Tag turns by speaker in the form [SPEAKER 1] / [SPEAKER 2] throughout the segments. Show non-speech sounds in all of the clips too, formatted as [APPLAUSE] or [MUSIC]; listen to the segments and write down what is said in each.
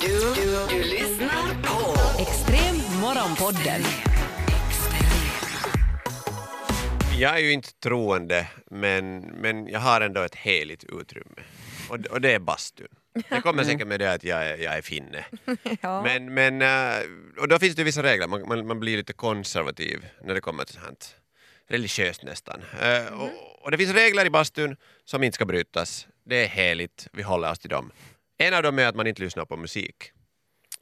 [SPEAKER 1] Du, du, du lyssnar på
[SPEAKER 2] Extrem morgonpodden.
[SPEAKER 3] Jag är ju inte troende, men, men jag har ändå ett heligt utrymme. Och, och det är bastun. Det kommer säkert med det att jag är, jag är finne. [LAUGHS]
[SPEAKER 4] Ja.
[SPEAKER 3] Men, men, eh, och då finns det vissa regler, man, man, man blir lite konservativ när det kommer till sånt religiöst nästan. Eh, och, och det finns regler i bastun som inte ska brytas. Det är heligt, vi håller oss till dem. En av dem är att man inte lyssnar på musik.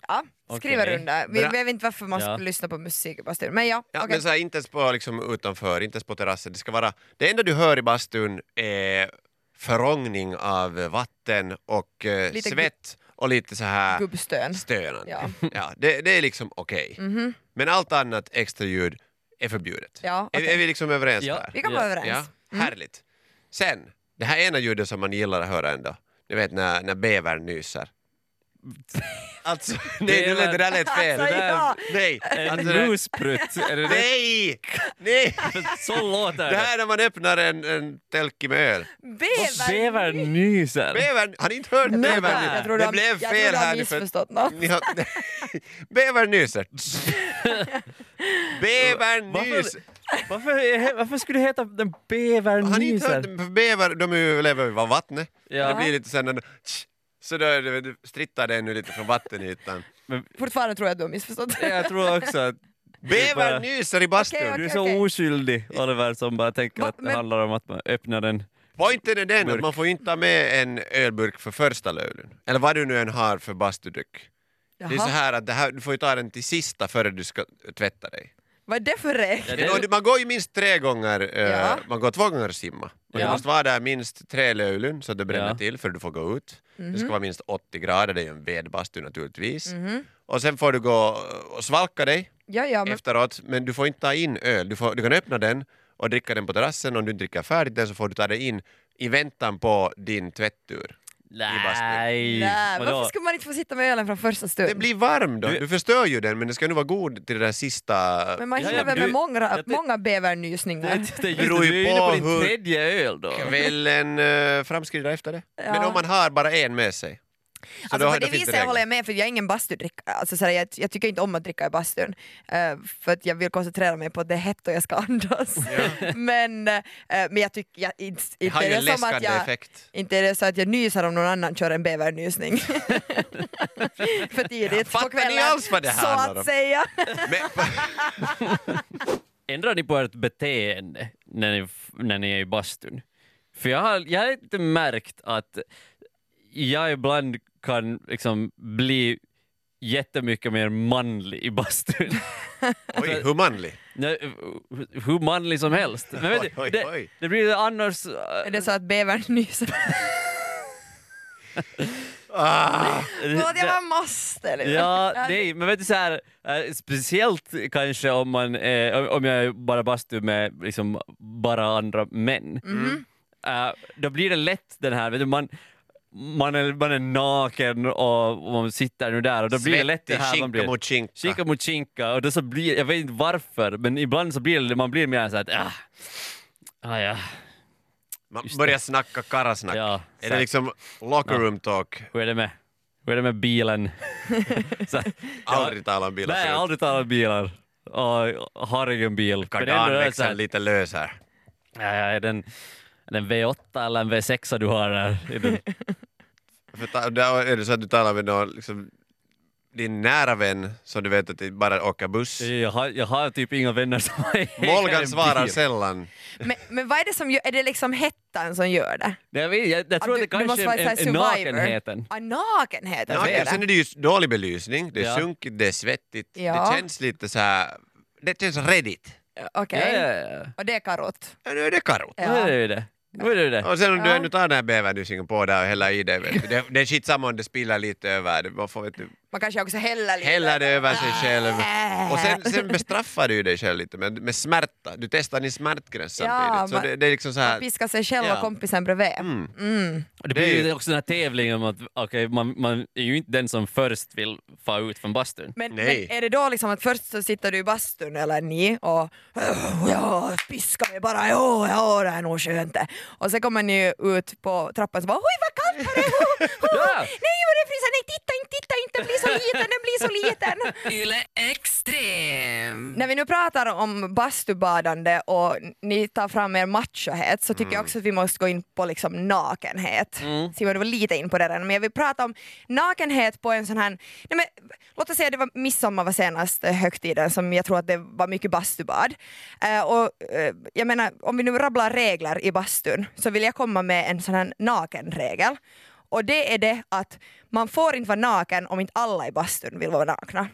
[SPEAKER 4] Ja, skriver
[SPEAKER 5] Okej.
[SPEAKER 4] under. Vi
[SPEAKER 3] Bra.
[SPEAKER 4] vet inte varför man
[SPEAKER 5] Ja.
[SPEAKER 4] skulle lyssna på musik i bastun. Men ja,
[SPEAKER 3] Ja,
[SPEAKER 4] okej.
[SPEAKER 3] men så här, inte ens på, liksom, utanför, inte ens på terrassen. Det, ska vara, det enda du hör i bastun är förångning av vatten och eh, svett och lite så här
[SPEAKER 4] Gubbstön.
[SPEAKER 3] stönande.
[SPEAKER 4] Ja. [LAUGHS]
[SPEAKER 3] Ja, det, det är liksom okej.
[SPEAKER 4] Mhm.
[SPEAKER 3] Men allt annat extra ljud är förbjudet.
[SPEAKER 4] Ja,
[SPEAKER 3] är,
[SPEAKER 4] okej.
[SPEAKER 3] är vi liksom överens
[SPEAKER 5] Ja.
[SPEAKER 3] där?
[SPEAKER 4] Vi kan
[SPEAKER 5] Ja.
[SPEAKER 4] vara överens.
[SPEAKER 3] Ja, härligt. Sen, det här ena ljudet som man gillar att höra ändå. Du vet när, när bävern nyser. [LAUGHS] Alltså, nej, det, lät- det där lät fel.
[SPEAKER 4] Alltså, ja.
[SPEAKER 3] Nej,
[SPEAKER 5] En
[SPEAKER 3] alltså,
[SPEAKER 5] musprutt, är det det?
[SPEAKER 3] nej, nej. [LAUGHS]
[SPEAKER 5] Så låter
[SPEAKER 3] Det
[SPEAKER 5] det.
[SPEAKER 3] här är när man öppnar en, en tälki med öl.
[SPEAKER 4] Bäver!
[SPEAKER 5] Bävern nyser.
[SPEAKER 3] Bävern, har ni inte hört bävern?
[SPEAKER 4] Jag tror
[SPEAKER 3] det
[SPEAKER 4] du har-
[SPEAKER 3] blev
[SPEAKER 4] jag tror
[SPEAKER 3] fel
[SPEAKER 4] du har
[SPEAKER 3] här nu för
[SPEAKER 4] missförstått något. [LAUGHS]
[SPEAKER 3] Bävern nyser. Bävern nyser.
[SPEAKER 5] Varför, varför skulle det heta den bävern
[SPEAKER 3] Har ni inte hört? För bäver, de är ju- lever ju av vattnet.
[SPEAKER 5] Ja.
[SPEAKER 3] Det blir lite sen så då strittar det nu lite från vattenytan.
[SPEAKER 4] Fortfarande tror jag att du har missförstått.
[SPEAKER 5] Jag tror också att
[SPEAKER 3] Bävern nyser i bastun.
[SPEAKER 4] Okej,
[SPEAKER 5] du är så
[SPEAKER 4] okej.
[SPEAKER 5] oskyldig Oliver som bara tänker
[SPEAKER 4] Va,
[SPEAKER 5] att det
[SPEAKER 4] men-
[SPEAKER 5] handlar om att man öppnar den.
[SPEAKER 3] Poängen är den att man får inte ha med en ölburk för första lövlen. Eller vad du nu än har för bastudryck. Det är så här att det här, du får ju ta den till sista före du ska tvätta dig.
[SPEAKER 4] Vad är det för regel?
[SPEAKER 5] Ja,
[SPEAKER 3] Det...
[SPEAKER 5] det-
[SPEAKER 3] Man går ju minst tre gånger, eh,
[SPEAKER 4] Ja.
[SPEAKER 3] man går två gånger simma. Och
[SPEAKER 5] Ja.
[SPEAKER 3] Du måste vara där minst tre lövlen så att det bränner
[SPEAKER 5] Ja.
[SPEAKER 3] till för du får gå ut. Det
[SPEAKER 4] Mhm.
[SPEAKER 3] ska vara minst 80 grader, det är ju en vedbastu naturligtvis. Och sen får du gå och svalka dig
[SPEAKER 4] Ja, ja, men
[SPEAKER 3] efteråt, men du får inte ta in öl. Du, får, du kan öppna den och dricka den på terrassen. Om du inte dricker färdigt den så får du ta den in i väntan på din tvättur.
[SPEAKER 5] Nej,
[SPEAKER 4] nej, varför skulle man inte få sitta med ölen från första stund?
[SPEAKER 3] Det blir varm då,
[SPEAKER 5] Du-
[SPEAKER 3] förstör ju den men den ska nu vara god till det där sista...
[SPEAKER 4] Men man
[SPEAKER 5] Ja,
[SPEAKER 4] hinner
[SPEAKER 5] ja,
[SPEAKER 4] väl
[SPEAKER 5] du-
[SPEAKER 4] med många, många bävernysningar?
[SPEAKER 5] Det, det,
[SPEAKER 3] Beror ju på
[SPEAKER 5] på din
[SPEAKER 3] hur-
[SPEAKER 5] tredje öl då.
[SPEAKER 3] Kvällen uh, framskrider efter det.
[SPEAKER 4] Ja.
[SPEAKER 3] Men om man har bara en med sig. Så
[SPEAKER 4] Alltså på det viset
[SPEAKER 3] regler.
[SPEAKER 4] håller jag med för jag är ingen bastudrickare. Alltså, såhär, jag, jag tycker inte om att dricka i bastun eh, för att jag vill koncentrera mig på att det är hett och jag ska [LAUGHS] andas. men, eh, men jag tycker jag, inte,
[SPEAKER 3] Det
[SPEAKER 4] inte
[SPEAKER 3] har ju
[SPEAKER 4] är det som att jag,
[SPEAKER 3] effekt.
[SPEAKER 4] inte är det så att jag nyser om någon annan kör en bävernysning. [LAUGHS] för tidigt på
[SPEAKER 3] Fattar ni
[SPEAKER 4] kvällen.
[SPEAKER 3] alls vad det
[SPEAKER 4] så
[SPEAKER 3] handlar om?
[SPEAKER 4] att säga. [LAUGHS]
[SPEAKER 5] Ändrar ni på ert beteende när ni, när ni är i bastun? För jag har, jag har inte märkt att jag ibland kan liksom bli jättemycket mer manlig i bastun. [LAUGHS]
[SPEAKER 3] oj, hur manlig.
[SPEAKER 5] Nej, Hur manlig som helst. Men vet
[SPEAKER 3] Oj,
[SPEAKER 5] du,
[SPEAKER 3] oj,
[SPEAKER 5] det,
[SPEAKER 3] oj.
[SPEAKER 5] det blir annars...
[SPEAKER 4] Är det så att bävern nyser? [LAUGHS]
[SPEAKER 3] Ah,
[SPEAKER 4] Förlåt, jag bara måste. liksom.
[SPEAKER 5] Ja, nej, men vet du så här, eh, speciellt kanske om man eh, om- jag är bara bastu med liksom bara andra män.
[SPEAKER 4] Mhm.
[SPEAKER 5] Eh, då blir det lätt den här, vet du, man, man, är, man är naken och, och man sitter nu där och då blir det lätt det
[SPEAKER 3] svettig
[SPEAKER 5] här man blir
[SPEAKER 3] mot skinka.
[SPEAKER 5] Skinka mot skinka och då så blir, jag vet inte varför, men ibland så blir det, man blir mer såhär att ah, ah, ja,
[SPEAKER 3] Man
[SPEAKER 5] Just
[SPEAKER 3] börjar
[SPEAKER 5] det.
[SPEAKER 3] snacka karasnack.
[SPEAKER 5] ja,
[SPEAKER 3] Är det liksom locker room talk?
[SPEAKER 5] hur är det med, hur är det med bilen? [LAUGHS] så, [LAUGHS]
[SPEAKER 3] Aldrig tala om bilar
[SPEAKER 5] Nej,
[SPEAKER 3] förut.
[SPEAKER 5] aldrig talat bilar. Och har ingen bil. Det här-
[SPEAKER 3] Kardanväxeln lite lös här.
[SPEAKER 5] Ja, ja, är den, är den V8 eller en V6 du har där? [LAUGHS] Är
[SPEAKER 3] För ta, där är det så att du talar med någon, liksom, din nära vän som du vet att det bara åker buss.
[SPEAKER 5] jag, har, jag har typ inga vänner som [LAUGHS] äger
[SPEAKER 3] Molgan svarar sällan.
[SPEAKER 4] Men, men vad är det som gör, är det liksom hettan som gör det?
[SPEAKER 5] Jag, vet, jag, jag tror
[SPEAKER 4] du-
[SPEAKER 5] att det
[SPEAKER 4] du
[SPEAKER 5] kanske är, är nakenheten.
[SPEAKER 4] Ah, nakenheten
[SPEAKER 3] Ja, ja, sen
[SPEAKER 4] det.
[SPEAKER 3] är det ju dålig belysning, det är
[SPEAKER 5] Ja.
[SPEAKER 3] sunkigt, det är svettigt,
[SPEAKER 4] Ja.
[SPEAKER 3] det känns lite så här. det känns redigt.
[SPEAKER 4] Okej.
[SPEAKER 5] Ja, ja, ja.
[SPEAKER 4] Och det är karott.
[SPEAKER 3] Ja, nu är det karot.
[SPEAKER 5] Nu är det ju det. Nu är det.
[SPEAKER 3] Och sen om du
[SPEAKER 4] Ja.
[SPEAKER 3] ännu tar den här bävernysingen på där och häller i du. Det, det är skitsamma om det spiller lite över. Man får, vet du,
[SPEAKER 4] Man kanske också häller lite.
[SPEAKER 3] häller det över sig själv.
[SPEAKER 4] Äh.
[SPEAKER 3] Och sen, sen bestraffar du ju dig själv lite med, med smärta. Du testar din smärtgräns
[SPEAKER 4] Ja,
[SPEAKER 3] samtidigt. Så
[SPEAKER 4] man-
[SPEAKER 3] det, det är liksom så
[SPEAKER 4] Man
[SPEAKER 3] här...
[SPEAKER 4] piskar sig själv
[SPEAKER 3] Ja.
[SPEAKER 4] och kompisen bredvid.
[SPEAKER 3] Mm.
[SPEAKER 4] Mm.
[SPEAKER 5] Det
[SPEAKER 3] är
[SPEAKER 5] blir ju också den här tävlingen om att okay, man, man är ju inte den som först vill få ut från bastun.
[SPEAKER 4] Men,
[SPEAKER 3] Nej.
[SPEAKER 4] men är det då liksom att först så sitter du i bastun eller ni och "Åh, ja, piskar mig bara, ja, ja, det är nog skönt. Och sen kommer ni ut på trappan och så bara oj vad kallt det, oh, [LAUGHS] oh,
[SPEAKER 5] Ja. [LAUGHS]
[SPEAKER 4] nej vad det fryser, nej titta den blir så liten, den blir så liten!
[SPEAKER 1] Yle Extrem.
[SPEAKER 4] När vi nu pratar om bastubadande och ni tar fram er machohet så tycker jag också att vi måste gå in på liksom nakenhet. Simon, du var lite in på det redan, men jag vill prata om nakenhet på en sån här, nej men, låt oss säga det var midsommar var senaste högtiden som jag tror att det var mycket bastubad. Eh, och, eh, jag menar, om vi nu rabblar regler i bastun så vill jag komma med en sån här nakenregel. Och det är det att man får inte vara naken om inte alla i bastun vill vara nakna.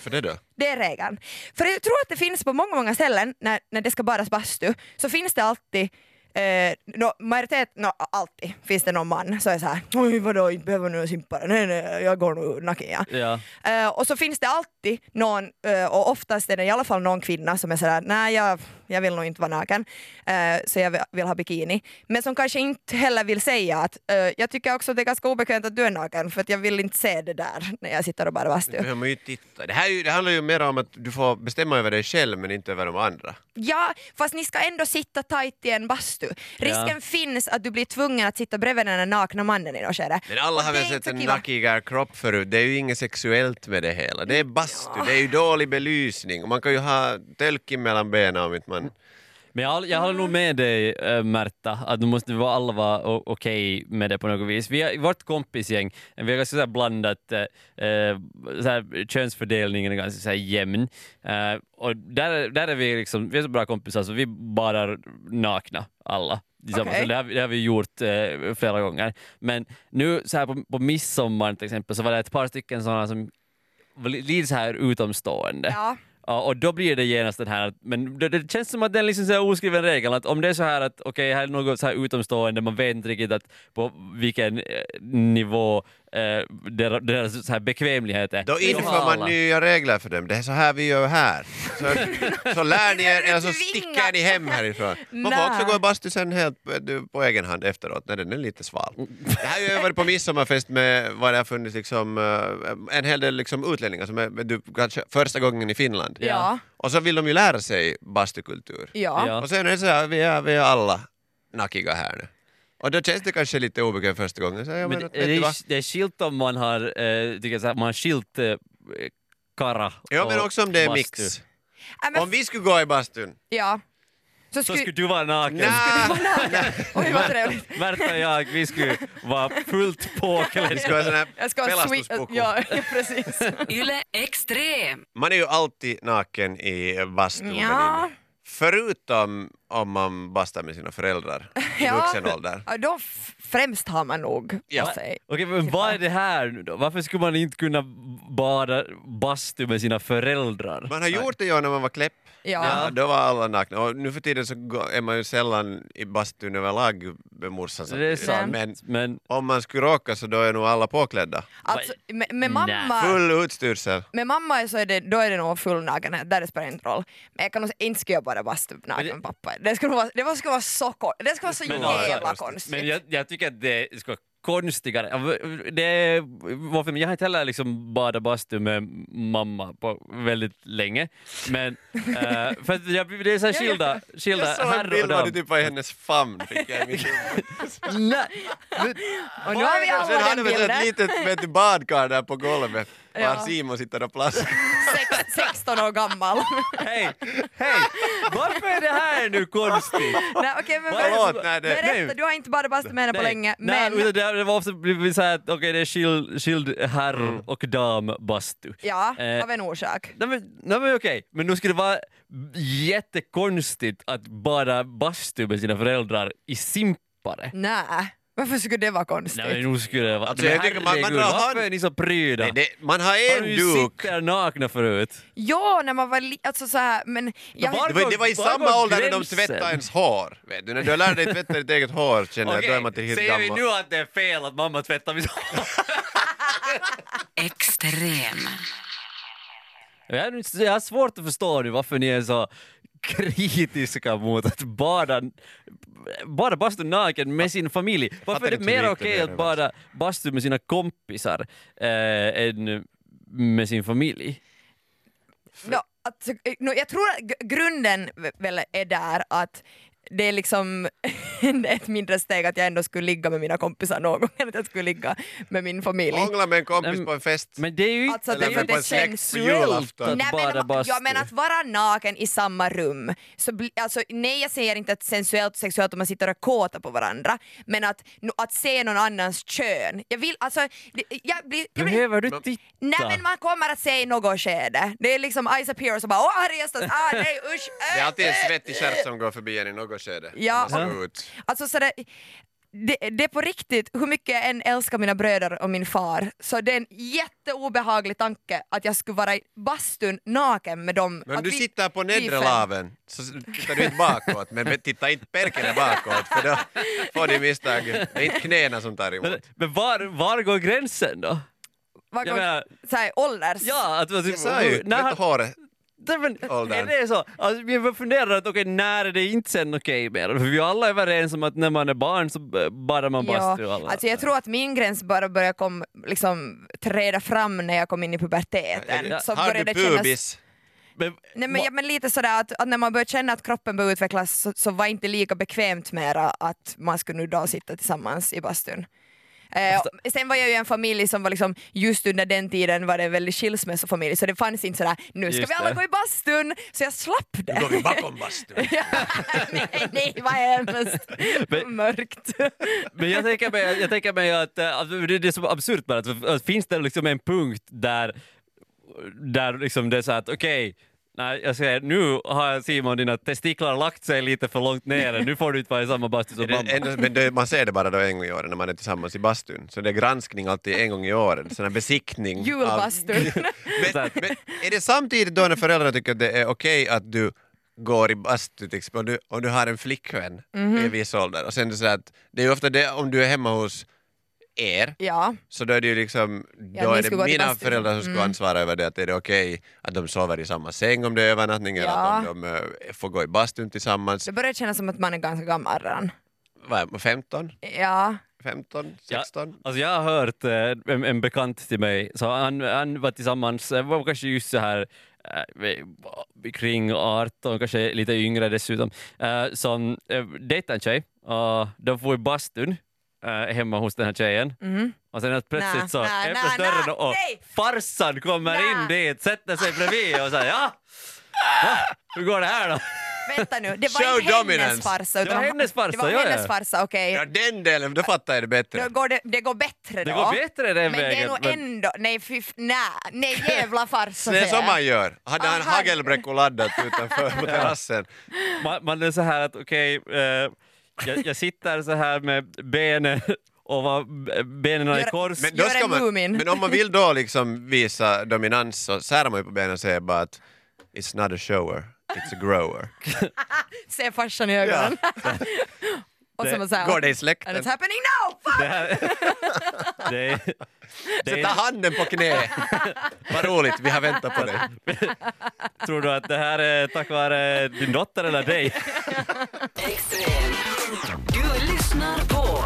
[SPEAKER 3] För det då?
[SPEAKER 4] Det är regeln. För jag tror att det finns på många, många ställen när, när det ska badas bastu så finns det alltid Eh, no, majoritet, no, alltid finns det någon man som är såhär oj vadå inte behöver nu simpa, nej nej jag går nu naken ja.
[SPEAKER 5] Ja.
[SPEAKER 4] Eh, och så finns det alltid någon, eh, och oftast är det i alla fall någon kvinna som är sådär nej jag, jag vill nog inte vara naken eh, så jag vill, ha bikini. Men som kanske inte heller vill säga att eh, jag tycker också att det är ganska obekvämt att du är naken för att jag vill inte se det där när jag sitter och
[SPEAKER 3] Det
[SPEAKER 4] bastu.
[SPEAKER 3] man ju titta. Det, här ju, det handlar ju mer om att du får bestämma över dig själv men inte över de andra.
[SPEAKER 4] Ja, fast ni ska ändå sitta tajt i en bastu. Risken
[SPEAKER 5] Ja.
[SPEAKER 4] finns att du blir tvungen att sitta bredvid den nakna mannen i något skede.
[SPEAKER 3] Men alla har
[SPEAKER 4] det
[SPEAKER 3] väl sett en nackigare kropp förut. Det är ju inget sexuellt med det hela. Det är bastu, det är ju dålig belysning och man kan ju ha tölk mellan benen om inte man...
[SPEAKER 5] Men jag, jag håller nog med dig äh, Märta, att nu måste vi alla vara okej med det på något vis. Vi har, vårt kompisgäng, vi har ganska så här blandat, äh, så här, könsfördelningen är ganska så här jämn. Äh, och där, där är vi liksom, vi är så bra kompisar så vi badar nakna alla. Så Det, har, vi- det har vi gjort äh, flera gånger. Men nu så här på, på midsommar till exempel så var det ett par stycken sådana som lite så här utomstående.
[SPEAKER 4] Ja.
[SPEAKER 5] Ja, och då blir det genast den här, men det, det känns som att det är liksom så oskriven regel att om det är så här att okej, här är något så här utomstående, man vet inte riktigt att på vilken eh, nivå deras, deras så här bekvämlighet är.
[SPEAKER 3] Då inför man nya regler för dem. Det är så här vi gör här. Så, så lär ni er, [LAUGHS] eller så sticker ni hem härifrån. Man får också gå i bastu sen helt på- du, på egen hand efteråt när den är lite sval. Det här har ju varit på midsommarfest med vad det har funnits liksom, eh, en hel del liksom utlänningar som är du, kanske första gången i Finland.
[SPEAKER 4] Ja.
[SPEAKER 3] Och så vill de ju lära sig bastukultur.
[SPEAKER 4] Ja.
[SPEAKER 5] Ja.
[SPEAKER 3] Och sen är det så här, vi är, vi är alla nackiga här nu. Och då känns det kanske lite obekvämt första gången. Så jag
[SPEAKER 5] Men
[SPEAKER 3] menar,
[SPEAKER 5] det, är, det är skilt om man har, eh, tycker jag, så här, man har skilt eh, kara
[SPEAKER 3] Ja men också om det är
[SPEAKER 5] bastu.
[SPEAKER 3] mix.
[SPEAKER 4] Äh, men,
[SPEAKER 3] Om vi skulle gå i bastun,
[SPEAKER 4] ja. Så
[SPEAKER 5] Så
[SPEAKER 4] skulle...
[SPEAKER 5] skulle du vara naken.
[SPEAKER 3] Nä. [LAUGHS]
[SPEAKER 4] Oj vad trevligt.
[SPEAKER 5] Märta och jag, vi skulle vara fullt [LAUGHS]
[SPEAKER 3] Vi
[SPEAKER 5] påklädda.
[SPEAKER 3] ska ha sån här
[SPEAKER 4] Jag ska ha. [LAUGHS] Ja, precis.
[SPEAKER 1] Yle Extrem.
[SPEAKER 3] Man är ju alltid naken i bastun.
[SPEAKER 4] Ja.
[SPEAKER 3] men Förutom om man bastar med sina föräldrar i
[SPEAKER 4] Ja.
[SPEAKER 3] vuxen ålder.
[SPEAKER 4] Ja, då främst har man nog
[SPEAKER 3] Ja.
[SPEAKER 4] sig.
[SPEAKER 5] Okej, men vad är det här nu då? Varför skulle man inte kunna bada bastu med sina föräldrar?
[SPEAKER 3] Man har gjort det ju när man var kläpp.
[SPEAKER 4] Ja.
[SPEAKER 3] Ja, då var alla nakna. Och nu för tiden så är man ju sällan i bastun överlag med morsan.
[SPEAKER 5] Det är sant.
[SPEAKER 3] Men
[SPEAKER 5] Men
[SPEAKER 3] om man skulle råka så då är nog alla påklädda.
[SPEAKER 4] Alltså, med, med mamma...
[SPEAKER 3] Full utstyrsel.
[SPEAKER 4] Med mamma så är det, då är det nog full nakenhet, där det spelar inte roll. Men jag kan nog inte skulle jag bara bastu naken med pappa. Det skulle vara, det skulle vara så, det skulle vara så
[SPEAKER 5] Men
[SPEAKER 4] jävla
[SPEAKER 3] konstigt.
[SPEAKER 5] Men jag, jag tycker att det ska vara konstigare. Det men jag har inte heller liksom badat bastu med mamma på väldigt länge. Men eh, för att jag, det är så här skilda, skilda
[SPEAKER 3] Jag såg en
[SPEAKER 5] herr och
[SPEAKER 3] bild var
[SPEAKER 5] dam.
[SPEAKER 3] det typ var i hennes famn. Fick jag i huvud.
[SPEAKER 5] Nej, men-
[SPEAKER 4] och nu har vi
[SPEAKER 3] Och sen
[SPEAKER 4] alla
[SPEAKER 3] hade
[SPEAKER 4] den
[SPEAKER 3] vi ett
[SPEAKER 4] bilden.
[SPEAKER 3] litet badkar där på golvet. Var
[SPEAKER 4] Ja.
[SPEAKER 3] Simon sitter och plaskar.
[SPEAKER 4] Sex, 16 år gammal.
[SPEAKER 5] Hej, hej! Varför är det här nu konstigt?
[SPEAKER 4] nej, okej, men
[SPEAKER 3] Förlåt,
[SPEAKER 4] berätta,
[SPEAKER 3] nej, det-
[SPEAKER 4] berätta,
[SPEAKER 5] nej.
[SPEAKER 4] du har inte bara bastu med henne på länge,
[SPEAKER 5] nej,
[SPEAKER 4] men
[SPEAKER 5] det, det var ofta blivit så här att okej det är skild, skild herr
[SPEAKER 3] Mm.
[SPEAKER 5] och dam bastu.
[SPEAKER 4] ja,
[SPEAKER 5] Eh,
[SPEAKER 4] av en orsak.
[SPEAKER 5] Nej men, nej, men okej, men nu skulle det vara jättekonstigt att bada bastu med sina föräldrar i simpare.
[SPEAKER 4] Nej, varför skulle det vara konstigt?
[SPEAKER 5] Nej men nu skulle det vara...
[SPEAKER 3] Alltså, jag tycker man- man drar
[SPEAKER 5] varför är ni så pryda?
[SPEAKER 3] Nej, det, man har
[SPEAKER 5] Har
[SPEAKER 3] en
[SPEAKER 5] du
[SPEAKER 3] duk.
[SPEAKER 5] sitter nakna förut?
[SPEAKER 4] Ja, när man var li- alltså så här, men jag,
[SPEAKER 5] var-
[SPEAKER 3] Det var, det var i
[SPEAKER 5] Var
[SPEAKER 3] samma ålder när de tvättade ens hår. Vet du, när du lär dig tvätta ditt eget hår känner jag, då är man till helt
[SPEAKER 5] säger vi
[SPEAKER 3] gammal.
[SPEAKER 5] nu att det är fel att mamma tvättar mitt hår? [LAUGHS]
[SPEAKER 1] Extrem.
[SPEAKER 5] Jag har, jag har svårt att förstå nu varför ni är så kritiska mot att bada, bada bastu naken med sin familj. Varför är det mer okej att bada bastu med sina kompisar eh, än med sin familj?
[SPEAKER 4] no, alltså, no, jag tror att grunden väl är där att det är liksom [LAUGHS] ett mindre steg att jag ändå skulle ligga med mina kompisar någon gång än att jag skulle ligga med min familj.
[SPEAKER 3] Hångla med en kompis på en fest.
[SPEAKER 5] Men det är ju
[SPEAKER 4] Alltså, det är för
[SPEAKER 3] på en
[SPEAKER 4] det
[SPEAKER 3] släkt
[SPEAKER 4] känns
[SPEAKER 3] på julafton.
[SPEAKER 5] att
[SPEAKER 4] Nej,
[SPEAKER 5] bada
[SPEAKER 4] men,
[SPEAKER 5] bastu.
[SPEAKER 4] ja, men att vara naken i samma rum. Så, bli- alltså, nej, jag säger inte att sensuellt sexuellt om man sitter och kåtar på varandra, men att, no- att se någon annans kön. Jag vill, alltså, jag blir, jag blir,
[SPEAKER 5] Behöver du titta?
[SPEAKER 4] nej men man kommer att se i något skede. Det är liksom Eyes appear och så bara åh här är ah nej usch.
[SPEAKER 3] Det är
[SPEAKER 4] äh,
[SPEAKER 3] alltid en
[SPEAKER 4] äh.
[SPEAKER 3] svettig stjärt som går förbi en i något skede.
[SPEAKER 4] Ja, och-
[SPEAKER 3] ut.
[SPEAKER 4] Alltså så det, det, är på riktigt, hur mycket jag än älskar mina bröder och min far, så det är en jätteobehaglig tanke att jag skulle vara i bastun naken med dem.
[SPEAKER 3] Men
[SPEAKER 4] att
[SPEAKER 3] du
[SPEAKER 4] vi-
[SPEAKER 3] sitter på nedre laven så tittar du inte bakåt, men titta inte perkele bakåt för då får du misstag. Det är inte knäna som tar
[SPEAKER 5] Men,
[SPEAKER 3] emot.
[SPEAKER 5] men var, var går gränsen då?
[SPEAKER 4] Vad
[SPEAKER 5] Jag
[SPEAKER 4] går-
[SPEAKER 5] menar-
[SPEAKER 4] så här, ålders?
[SPEAKER 5] Ja, att,
[SPEAKER 3] Jag sa ju,
[SPEAKER 5] när,
[SPEAKER 3] vet du håret? Åldern. [LAUGHS]
[SPEAKER 5] är det så? Alltså, jag funderar att okej, när är det inte sen okej mer? För vi alla är överens om att när man är barn så badar man bastu. och alla.
[SPEAKER 4] alltså jag tror att min gräns bara började kom, liksom, träda fram när jag kom in i puberteten.
[SPEAKER 5] Ja,
[SPEAKER 4] Så
[SPEAKER 3] Har du
[SPEAKER 4] kännas-
[SPEAKER 3] pubis?
[SPEAKER 5] Men,
[SPEAKER 4] Nej, men, ja, men lite sådär att, att när man började känna att kroppen började utvecklas så, så var inte lika bekvämt mera att man skulle nu då sitta tillsammans i bastun. Eh, och sen var jag ju en familj som var liksom, just under den tiden var det en väldigt skilsmässofamilj så det fanns inte sådär nu ska
[SPEAKER 5] Just
[SPEAKER 4] vi alla
[SPEAKER 5] det.
[SPEAKER 4] gå i bastun så jag slapp det.
[SPEAKER 3] Går vi bakom [LAUGHS] bastun?
[SPEAKER 4] nej, nej vad hemskt.
[SPEAKER 5] Men-
[SPEAKER 4] Mörkt.
[SPEAKER 5] Men jag tänker mig, jag tänker mig att äh, alltså, det det är så absurt bara, att, att finns det liksom en punkt där, där liksom det är så att okej, nej, jag säger, nu har Simon dina testiklar lagt sig lite för långt ner, nu får du inte vara i samma bastu som mamma.
[SPEAKER 3] ändå, men det, man ser det bara då en gång i året när man är tillsammans i bastun. Så det är granskning alltid en gång i året, sån här besiktning. av-
[SPEAKER 4] Julbastun. [LAUGHS]
[SPEAKER 3] men, men är det samtidigt då när föräldrarna tycker att det är okej att du går i bastu, till exempel, om du, om du har en flickvän
[SPEAKER 4] Mhm.
[SPEAKER 3] i en viss ålder och sen är det så att det är ju ofta det om du är hemma hos er
[SPEAKER 4] ja.
[SPEAKER 3] så då är det ju liksom,
[SPEAKER 4] Ja,
[SPEAKER 3] då
[SPEAKER 4] ni
[SPEAKER 3] är
[SPEAKER 4] skulle
[SPEAKER 3] det mina föräldrar som skulle
[SPEAKER 4] Mm.
[SPEAKER 3] ansvara över det, att är det okej att de sover i samma säng om det är övernattning eller
[SPEAKER 4] Ja.
[SPEAKER 3] att om de eh, får gå i bastun tillsammans.
[SPEAKER 4] Det börjar kännas som att man är ganska gammal redan.
[SPEAKER 3] Vad är man, 15?
[SPEAKER 4] Ja.
[SPEAKER 3] 15?
[SPEAKER 5] Ja,
[SPEAKER 3] 16?
[SPEAKER 5] Alltså jag har hört eh, en, en bekant till mig, så han, han var tillsammans, eh, var kanske just så här eh, kring 18, kanske lite yngre dessutom, eh, som eh, dejtade en tjej och de får i bastun eh, hemma hos den här tjejen.
[SPEAKER 4] Mhm.
[SPEAKER 5] Och sen plötsligt
[SPEAKER 4] Nä,
[SPEAKER 5] så
[SPEAKER 4] nä,
[SPEAKER 5] öppnas
[SPEAKER 4] nä,
[SPEAKER 5] dörren och
[SPEAKER 4] nej.
[SPEAKER 5] farsan kommer
[SPEAKER 4] Nä.
[SPEAKER 5] in dit, sätter sig bredvid och säger ja, Va? hur går det här då?
[SPEAKER 4] Vänta nu, det var
[SPEAKER 3] Show
[SPEAKER 4] inte hennes
[SPEAKER 3] dominance.
[SPEAKER 4] farsa.
[SPEAKER 5] Det var
[SPEAKER 4] utan-
[SPEAKER 5] hennes farsa,
[SPEAKER 4] Det var
[SPEAKER 5] ja, ja.
[SPEAKER 4] hennes farsa, okej.
[SPEAKER 3] Ja den delen, då fattar jag det bättre.
[SPEAKER 4] Då går det, det går bättre då.
[SPEAKER 5] Det går bättre den
[SPEAKER 4] men det är
[SPEAKER 5] vägen.
[SPEAKER 4] nog
[SPEAKER 5] men-
[SPEAKER 4] ändå, nej fy, nej, nej jävla farsa
[SPEAKER 3] Det är så man gör. Hade han hagelbräckor laddat utanför på terrassen.
[SPEAKER 5] man, man är så här att okej, eh, jag, jag sitter så här med benen och var, benen i kors.
[SPEAKER 3] Men, då ska man, men om man vill då liksom visa dominans så särar man ju på benen och säger bara att it's not a shower, it's a grower. [LAUGHS]
[SPEAKER 4] Se farsan i ögonen. [LAUGHS] och så
[SPEAKER 5] Det-
[SPEAKER 4] man säger,
[SPEAKER 3] Går det i
[SPEAKER 4] and
[SPEAKER 3] släkten?
[SPEAKER 4] it's happening now! Fuck!
[SPEAKER 5] Det, här, [LAUGHS] det, är- det,
[SPEAKER 3] Sätta
[SPEAKER 5] är-
[SPEAKER 3] handen på knä. [LAUGHS] Vad roligt, vi har väntat på dig. [LAUGHS]
[SPEAKER 5] tror du att det här är tack vare din dotter eller dig?
[SPEAKER 1] Extrem. Du lyssnar på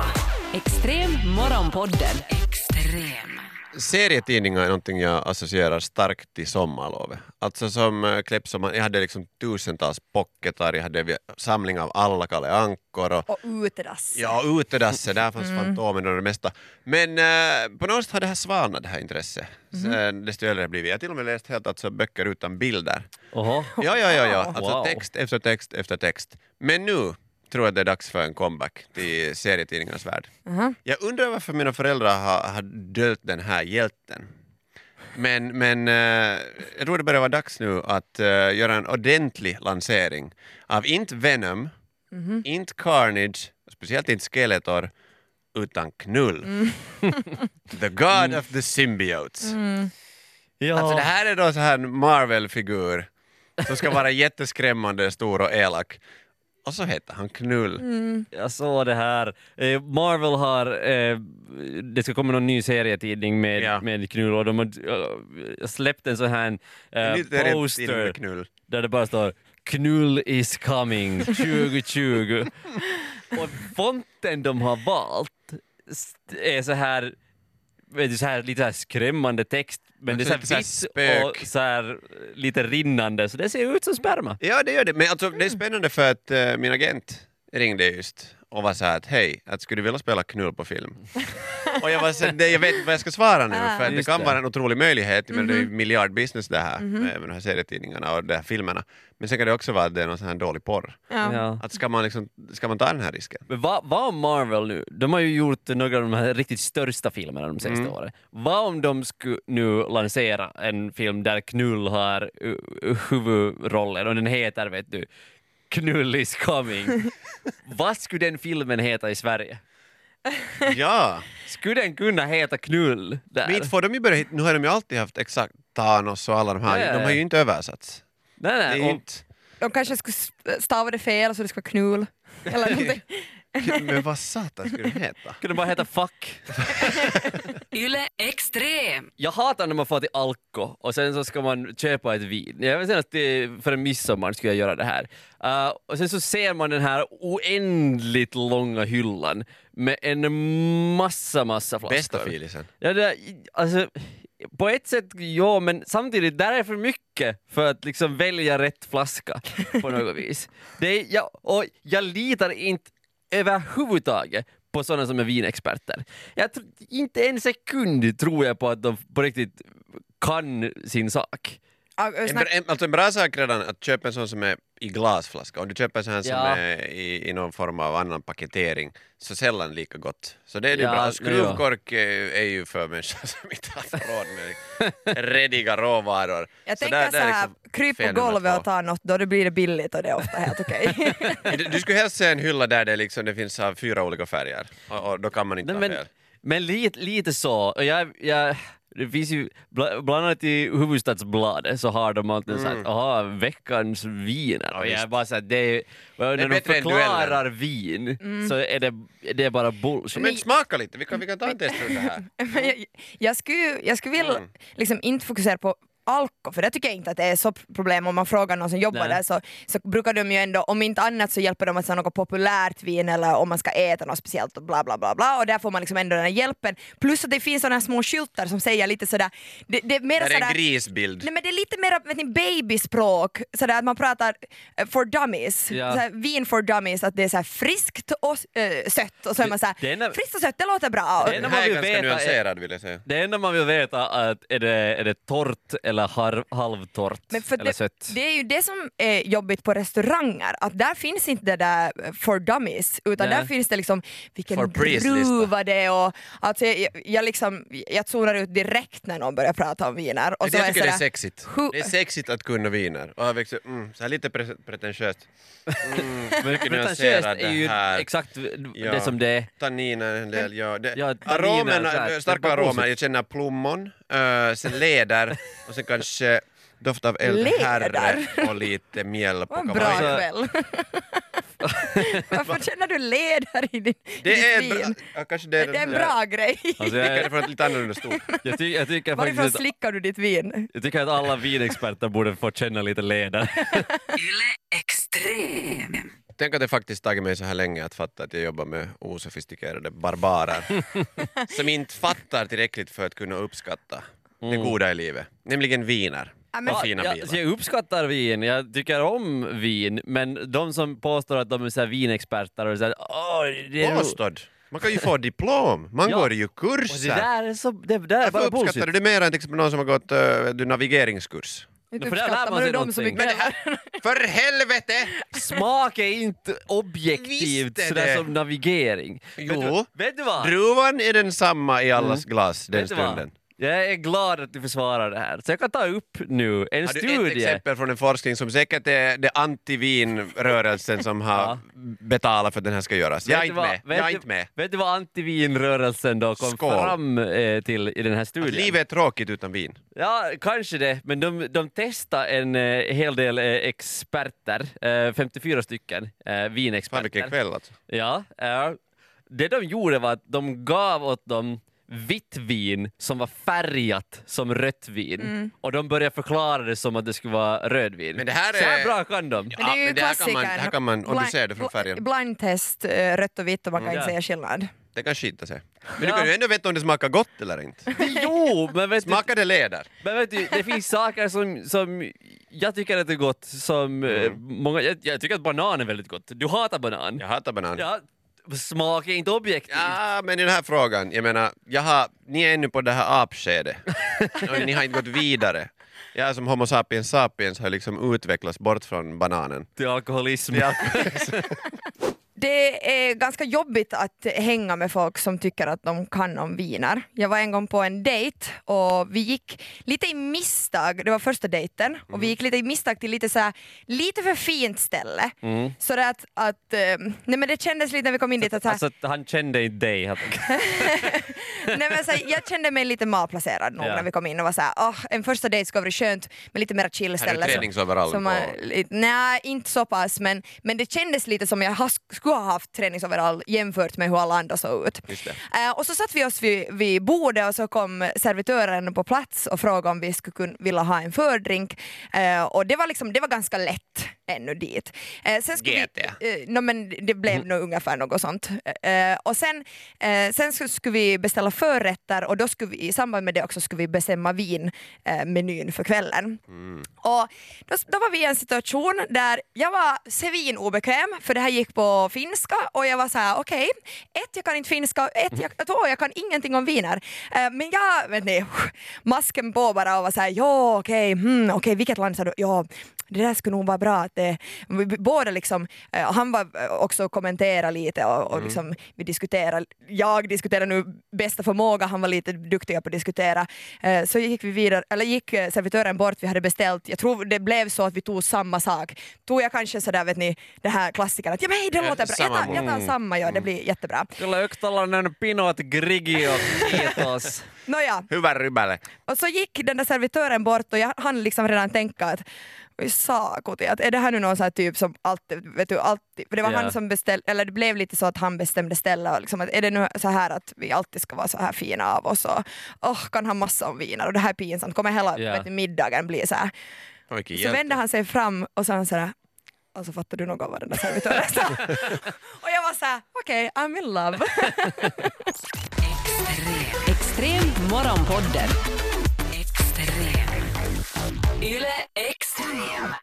[SPEAKER 2] Extrem morgonpodden.
[SPEAKER 1] Extrem.
[SPEAKER 3] Serietidningar är någonting jag associerar starkt till sommarlovet. Alltså som äh, Klepsoman, jag hade liksom tusentals pocketar, jag hade samling av alla Kalle Ankor och
[SPEAKER 4] Och utedass.
[SPEAKER 3] Ja, utedasset, där fanns Fantomen och det mesta. Men eh, på något sätt har det här svalnat det här intresset. Mm. Desto äldre jag blivit. Jag har till och med läst helt alltså böcker utan bilder.
[SPEAKER 5] Oho.
[SPEAKER 3] Ja, ja, ja, ja. [LAUGHS] Alltså
[SPEAKER 5] Wow.
[SPEAKER 3] text efter text efter text. Men nu tror jag det är dags för en comeback till serietidningarnas värld.
[SPEAKER 4] Mhm.
[SPEAKER 3] Jag undrar varför mina föräldrar har, har dölt den här hjälten. Men, men eh, jag tror det börjar vara dags nu att eh, göra en ordentlig lansering av inte Venom, inte Carnage, speciellt inte Skeletor, utan Knull. [LAUGHS] the God of the Symbiotes.
[SPEAKER 5] Ja.
[SPEAKER 3] Alltså det här är då så här en Marvel-figur som ska vara [LAUGHS] jätteskrämmande, stor och elak. Och så heter han Knull.
[SPEAKER 5] Jag såg det här. Eh, Marvel har, eh, det ska komma någon ny serietidning med,
[SPEAKER 3] Ja.
[SPEAKER 5] med knull och de har eh, släppt en sån här eh, poster där det bara står Knull is coming 2020. [LAUGHS] och fonten de har valt är så här, så här lite så här skrämmande text men
[SPEAKER 3] Men
[SPEAKER 5] det är så här
[SPEAKER 3] lite så här
[SPEAKER 5] vitt
[SPEAKER 3] spök.
[SPEAKER 5] och så här lite rinnande så det ser ut som sperma.
[SPEAKER 3] Ja, det gör det. Men alltså, det är spännande för att eh, min agent ringde just och var så här att hej, att skulle du vilja spela knull på film? [LAUGHS] och jag var så "Nej, jag vet inte vad jag ska svara nu
[SPEAKER 4] Ah.
[SPEAKER 3] för att det kan
[SPEAKER 5] det.
[SPEAKER 3] vara en otrolig möjlighet, men det är
[SPEAKER 4] Mhm.
[SPEAKER 3] ju miljardbusiness det här med de här serietidningarna och de här filmerna. Men sen kan det också vara att det är någon sån här dålig porr.
[SPEAKER 4] Ja.
[SPEAKER 5] Ja.
[SPEAKER 3] Att ska man, liksom, ska man ta den här risken?
[SPEAKER 5] Men vad, vad om Marvel nu, de har ju gjort några av de här riktigt största filmerna de senaste
[SPEAKER 3] Mm.
[SPEAKER 5] åren. Vad om de skulle nu lansera en film där Knull har uh, uh, huvudrollen och den heter, vet du, Knull is coming. [LAUGHS] vad skulle den filmen heta i Sverige? [LAUGHS]
[SPEAKER 3] ja!
[SPEAKER 5] Skulle den kunna heta Knull där?
[SPEAKER 3] Men inte får de ju börja hit, nu har de ju alltid haft exakt Thanos och alla de här,
[SPEAKER 5] Ja, ja,
[SPEAKER 3] de har ju
[SPEAKER 5] ja.
[SPEAKER 3] inte översatts.
[SPEAKER 5] nej,
[SPEAKER 3] Det är
[SPEAKER 5] nej. och,
[SPEAKER 3] inte...
[SPEAKER 4] De kanske skulle stava det fel så det ska vara knull. Eller [LAUGHS] någonting.
[SPEAKER 3] Men vad satan skulle de heta?
[SPEAKER 5] kunde bara heta Fuck. [LAUGHS]
[SPEAKER 1] Yle Extrem.
[SPEAKER 5] Jag hatar när man får till Alko och sen så ska man köpa ett vin. Jag vet senast för en midsommar skulle jag göra det här. Uh, och sen så ser man den här oändligt långa hyllan med en massa, massa flaskor.
[SPEAKER 3] Bästa filisen.
[SPEAKER 5] Ja, det, alltså, på ett sätt ja, men samtidigt där är för mycket för att liksom välja rätt flaska på något [LAUGHS] vis. Det är, jag, och jag litar inte överhuvudtaget på sådana som är vinexperter. Jag tr- inte en sekund tror jag på att de på riktigt kan sin sak.
[SPEAKER 3] En,
[SPEAKER 4] snack-
[SPEAKER 3] bra- en, alltså en bra sak redan att köpa en sån som är i glasflaska. Om du köper en sån här som
[SPEAKER 5] Ja.
[SPEAKER 3] är i, i någon form av annan paketering så sällan lika gott. Så det är det
[SPEAKER 5] Ja,
[SPEAKER 3] bra. Skruvkork är, ju för människor [LAUGHS] som inte har råd med rediga råvaror.
[SPEAKER 4] Jag
[SPEAKER 3] Så
[SPEAKER 4] tänker
[SPEAKER 3] där-
[SPEAKER 4] så här,
[SPEAKER 3] liksom
[SPEAKER 4] kryp på golvet och ta något, då det blir det billigt och det är ofta helt okej. [LAUGHS]
[SPEAKER 3] Du, du skulle helst se en hylla där det, liksom, det finns av fyra olika färger och, och då kan man inte
[SPEAKER 5] Nej,
[SPEAKER 3] ha
[SPEAKER 5] men
[SPEAKER 3] fel.
[SPEAKER 5] men lite, lite så. Och Jag, jag, det finns ju, bla- bland annat i Hufvudstadsbladet så har de alltid sagt aha, veckans viner. och jag är bara så här, det är, när de
[SPEAKER 3] bättre än
[SPEAKER 5] förklarar vin så är det, det är bara bullshit.
[SPEAKER 3] Men smaka lite, vi kan, vi kan ta en testrunda här. [LAUGHS]
[SPEAKER 4] Men jag, jag skulle, jag skulle vilja
[SPEAKER 3] Mm.
[SPEAKER 4] liksom inte fokusera på alko, för det tycker jag inte att det är så problem om man frågar någon som jobbar
[SPEAKER 5] Nej.
[SPEAKER 4] där så, så brukar de ju ändå, om inte annat så hjälper de att säga något populärt vin eller om man ska äta något speciellt och bla bla bla bla och där får man liksom ändå den här hjälpen. Plus att det finns sådana här små skyltar som säger lite sådär, det, det är mer
[SPEAKER 3] Det är en
[SPEAKER 4] sådär
[SPEAKER 3] grisbild.
[SPEAKER 4] Nej men det är lite mer vet ni, babyspråk, sådär att man pratar eh, for dummies,
[SPEAKER 5] Ja.
[SPEAKER 4] såhär, vin for dummies, att det är såhär friskt och äh, sött och så är man såhär,
[SPEAKER 5] Det enda-
[SPEAKER 4] friskt och sött det låter bra.
[SPEAKER 5] Det
[SPEAKER 3] Den
[SPEAKER 5] enda
[SPEAKER 3] här är ganska
[SPEAKER 5] veta är-
[SPEAKER 3] vill jag säga.
[SPEAKER 5] Det enda man vill veta är att är det, är det torrt eller har, halvtorrt
[SPEAKER 4] Men för
[SPEAKER 5] eller
[SPEAKER 4] det,
[SPEAKER 5] sött.
[SPEAKER 4] det är ju det som är jobbigt på restauranger, att där finns inte det där for dummies, utan
[SPEAKER 5] Nej.
[SPEAKER 4] där finns det liksom vilken druva det är och alltså jag, jag, liksom, jag zonar ut direkt när någon börjar prata om viner. Och
[SPEAKER 3] Men
[SPEAKER 4] så
[SPEAKER 3] jag tycker det är
[SPEAKER 4] sådär,
[SPEAKER 3] sexigt.
[SPEAKER 4] Hu-
[SPEAKER 3] Det är sexigt att kunna viner. Och jag växer, mm, så här lite pre- pretentiöst. Mm, [LAUGHS] mycket
[SPEAKER 5] Pretentiöst är ju
[SPEAKER 3] det här.
[SPEAKER 5] exakt
[SPEAKER 3] Ja.
[SPEAKER 5] det som det är.
[SPEAKER 3] Tanniner en del, ja. Det,
[SPEAKER 5] Ja,
[SPEAKER 3] aromerna,
[SPEAKER 5] det är
[SPEAKER 3] starka aromer, jag känner plommon, uh, sen läder och sen kanske doft av eldherre
[SPEAKER 4] Läder?
[SPEAKER 3] och lite mjäll på
[SPEAKER 4] Vad en bra kväll. [LAUGHS] Varför känner du leder i din,
[SPEAKER 3] Det är
[SPEAKER 4] vin?
[SPEAKER 3] bra, kanske det är,
[SPEAKER 4] Det är en bra grej.
[SPEAKER 5] Alltså,
[SPEAKER 3] Jag är från ett lite annorlunda stol.
[SPEAKER 5] jag, ty, jag, tycker
[SPEAKER 4] Varifrån
[SPEAKER 5] faktiskt att,
[SPEAKER 4] slickar du ditt vin?
[SPEAKER 5] jag tycker att alla vinexperter borde få känna lite leder.
[SPEAKER 1] Yle Extrem.
[SPEAKER 3] Tänk att det faktiskt tagit mig så här länge att fatta att jag jobbar med osofistikerade barbarer [LAUGHS] som inte fattar tillräckligt för att kunna uppskatta det goda i livet, nämligen viner.
[SPEAKER 4] Ja, men-
[SPEAKER 3] fina
[SPEAKER 5] Ja,
[SPEAKER 3] bilar.
[SPEAKER 5] jag uppskattar vin, jag tycker om vin, men de som påstår att de är så här vinexperter och så här, Åh, det är ro-"
[SPEAKER 3] Påstådd! Man kan ju få diplom, man
[SPEAKER 5] Ja.
[SPEAKER 3] går ju
[SPEAKER 5] och det
[SPEAKER 3] kurser.
[SPEAKER 5] där är, så, det där är
[SPEAKER 3] Varför
[SPEAKER 5] bara
[SPEAKER 3] uppskattar
[SPEAKER 5] bullshit.
[SPEAKER 3] du det mer än till exempel någon som har gått uh, du, navigeringskurs?
[SPEAKER 4] Inte
[SPEAKER 5] för där lär
[SPEAKER 4] uppskattar
[SPEAKER 5] man
[SPEAKER 4] man
[SPEAKER 5] sig
[SPEAKER 4] dem så
[SPEAKER 5] någonting.
[SPEAKER 4] mycket
[SPEAKER 3] Men
[SPEAKER 4] heller.
[SPEAKER 3] För helvete!
[SPEAKER 5] Smak är inte objektivt
[SPEAKER 3] är
[SPEAKER 5] sådär som navigering.
[SPEAKER 3] Jo.
[SPEAKER 5] Vet du, vet du vad?
[SPEAKER 3] Druvan är densamma i allas glas den stunden.
[SPEAKER 5] Jag är glad att du försvarar det här. Så jag kan ta upp nu en
[SPEAKER 3] Har du ett
[SPEAKER 5] studie.
[SPEAKER 3] exempel från en forskning som säkert är det anti-vinrörelsen som har
[SPEAKER 5] Ja.
[SPEAKER 3] betalat för att den här ska göras? Jag är inte
[SPEAKER 5] vad-
[SPEAKER 3] med. Jag är inte med.
[SPEAKER 5] Vet du vad antivinrörelsen då kom
[SPEAKER 3] Skål.
[SPEAKER 5] fram eh, till i den här
[SPEAKER 3] Att
[SPEAKER 5] studien?
[SPEAKER 3] livet är tråkigt utan vin.
[SPEAKER 5] Ja, kanske det, men de, de testade en eh, hel del eh, experter, eh, 54 stycken eh,
[SPEAKER 3] Fan
[SPEAKER 5] vinexperter.
[SPEAKER 3] vilken kväll alltså.
[SPEAKER 5] Ja, eh, det de gjorde var att de gav åt dem vitt vin som var färgat som rött vin och de började förklara det som att det skulle vara rödvin.
[SPEAKER 3] Men det här
[SPEAKER 5] Så här
[SPEAKER 3] är-
[SPEAKER 5] bra kan de.
[SPEAKER 4] Men det är ju
[SPEAKER 3] men det här kan man- här kan man- om du
[SPEAKER 4] Blind-
[SPEAKER 3] ser det från färgen.
[SPEAKER 4] Blindtest, eh, rött och vitt och man kan
[SPEAKER 5] Ja.
[SPEAKER 4] inte säga skillnad.
[SPEAKER 3] Det kan skita sig. Men
[SPEAKER 5] Ja.
[SPEAKER 3] du kan ju ändå veta om det smakar gott eller inte. [LAUGHS]
[SPEAKER 5] Jo, men vet, du,
[SPEAKER 3] Smakar det leder?
[SPEAKER 5] men vet du, det finns saker som, som jag tycker att det är gott som eh,
[SPEAKER 3] Mm.
[SPEAKER 5] många, jag, jag tycker att banan är väldigt gott. Du hatar banan.
[SPEAKER 3] Jag hatar banan.
[SPEAKER 5] Ja, smak är inte objektiv.
[SPEAKER 3] Ja, men i den här frågan, jag menar, jag har, ni är ännu på det här apskedet. [LAUGHS] och ni har inte gått vidare. Jag som Homo sapiens sapiens har liksom utvecklats bort från bananen.
[SPEAKER 5] Till alkoholism. [LAUGHS]
[SPEAKER 4] Det är ganska jobbigt att hänga med folk som tycker att de kan om viner. Jag var en gång på en dejt och vi gick lite i misstag, det var första dejten, och vi gick lite i misstag till lite så här, lite för fint ställe.
[SPEAKER 5] Mm.
[SPEAKER 4] Så det att, att eh, nej men det kändes lite när vi kom in dit att så här,
[SPEAKER 5] Alltså han kände inte dig. [LAUGHS]
[SPEAKER 4] nej men så här, jag kände mig lite malplacerad nog
[SPEAKER 5] Ja.
[SPEAKER 4] när vi kom in och var såhär, oh, en första dejt ska vara skönt med lite mer chill
[SPEAKER 3] Här är
[SPEAKER 4] ställe. så-
[SPEAKER 3] träningsoverall
[SPEAKER 4] som
[SPEAKER 3] på.
[SPEAKER 4] man- lite- Nej, inte så pass, men, men det kändes lite som jag has- skulle ha haft träningsoverall jämfört med hur alla andra såg ut. Eh, och så satt vi oss vid, vid bordet och så kom servitören på plats och frågade om vi skulle kun, vilja ha en fördrink. Eh, och det var, liksom, det var ganska lätt ännu dit. Eh, sen skulle
[SPEAKER 3] GT.
[SPEAKER 4] Vi, eh, no, men det blev nog ungefär något sånt. Eh, och sen, eh, sen skulle, vi beställa förrätter och då skulle vi, i samband med det också skulle vi bestämma vinmenyn eh, för kvällen. Och då, då var vi i en situation där jag var svin obekväm för det här gick på finska och jag var så här: okej, ett jag kan inte finska, ett, jag, två jag kan ingenting om viner. Eh, men jag, vet ni, masken på bara och var så här: ja okej, hmm, okej vilket land sa du? Ja, det där skulle nog vara bra att det, vi- vi båda liksom, eh, han var eh, också kommentera lite och, och liksom, vi diskuterade, jag diskuterade nu bästa förmåga, han var lite duktig på att diskutera. Eh, så gick vi vidare, eller gick eh, servitören bort, vi hade beställt, jag tror det blev så att vi tog samma sak. Tog jag kanske sådär vet ni, det här klassikern att ja men hej, det låter bra, jag tar, jag tar samma, ja det blir jättebra.
[SPEAKER 5] Kyllä pinot grigio kiitos.
[SPEAKER 4] Nåja,
[SPEAKER 3] Hyvä
[SPEAKER 4] och så gick den där servitören bort och jag hann liksom redan tänka att Oj sakuti, att är det här nu någon sån här typ som alltid, vet du, alltid, för det var
[SPEAKER 5] Ja.
[SPEAKER 4] han som beställde, eller det blev lite så att han bestämde ställe liksom att är det nu så här att vi alltid ska vara så här fina av oss och oh, kan ha massa om viner och det här är pinsamt, kommer hela
[SPEAKER 5] Ja.
[SPEAKER 4] vet du, middagen bli så här. Så vände han sig fram och sa han så här och så fattar du något av vad den där servitören sa. [LAUGHS] och jag var så här, okej, I'm in love. [LAUGHS]
[SPEAKER 2] Extrem morgonpodden.
[SPEAKER 1] Yle Extreme.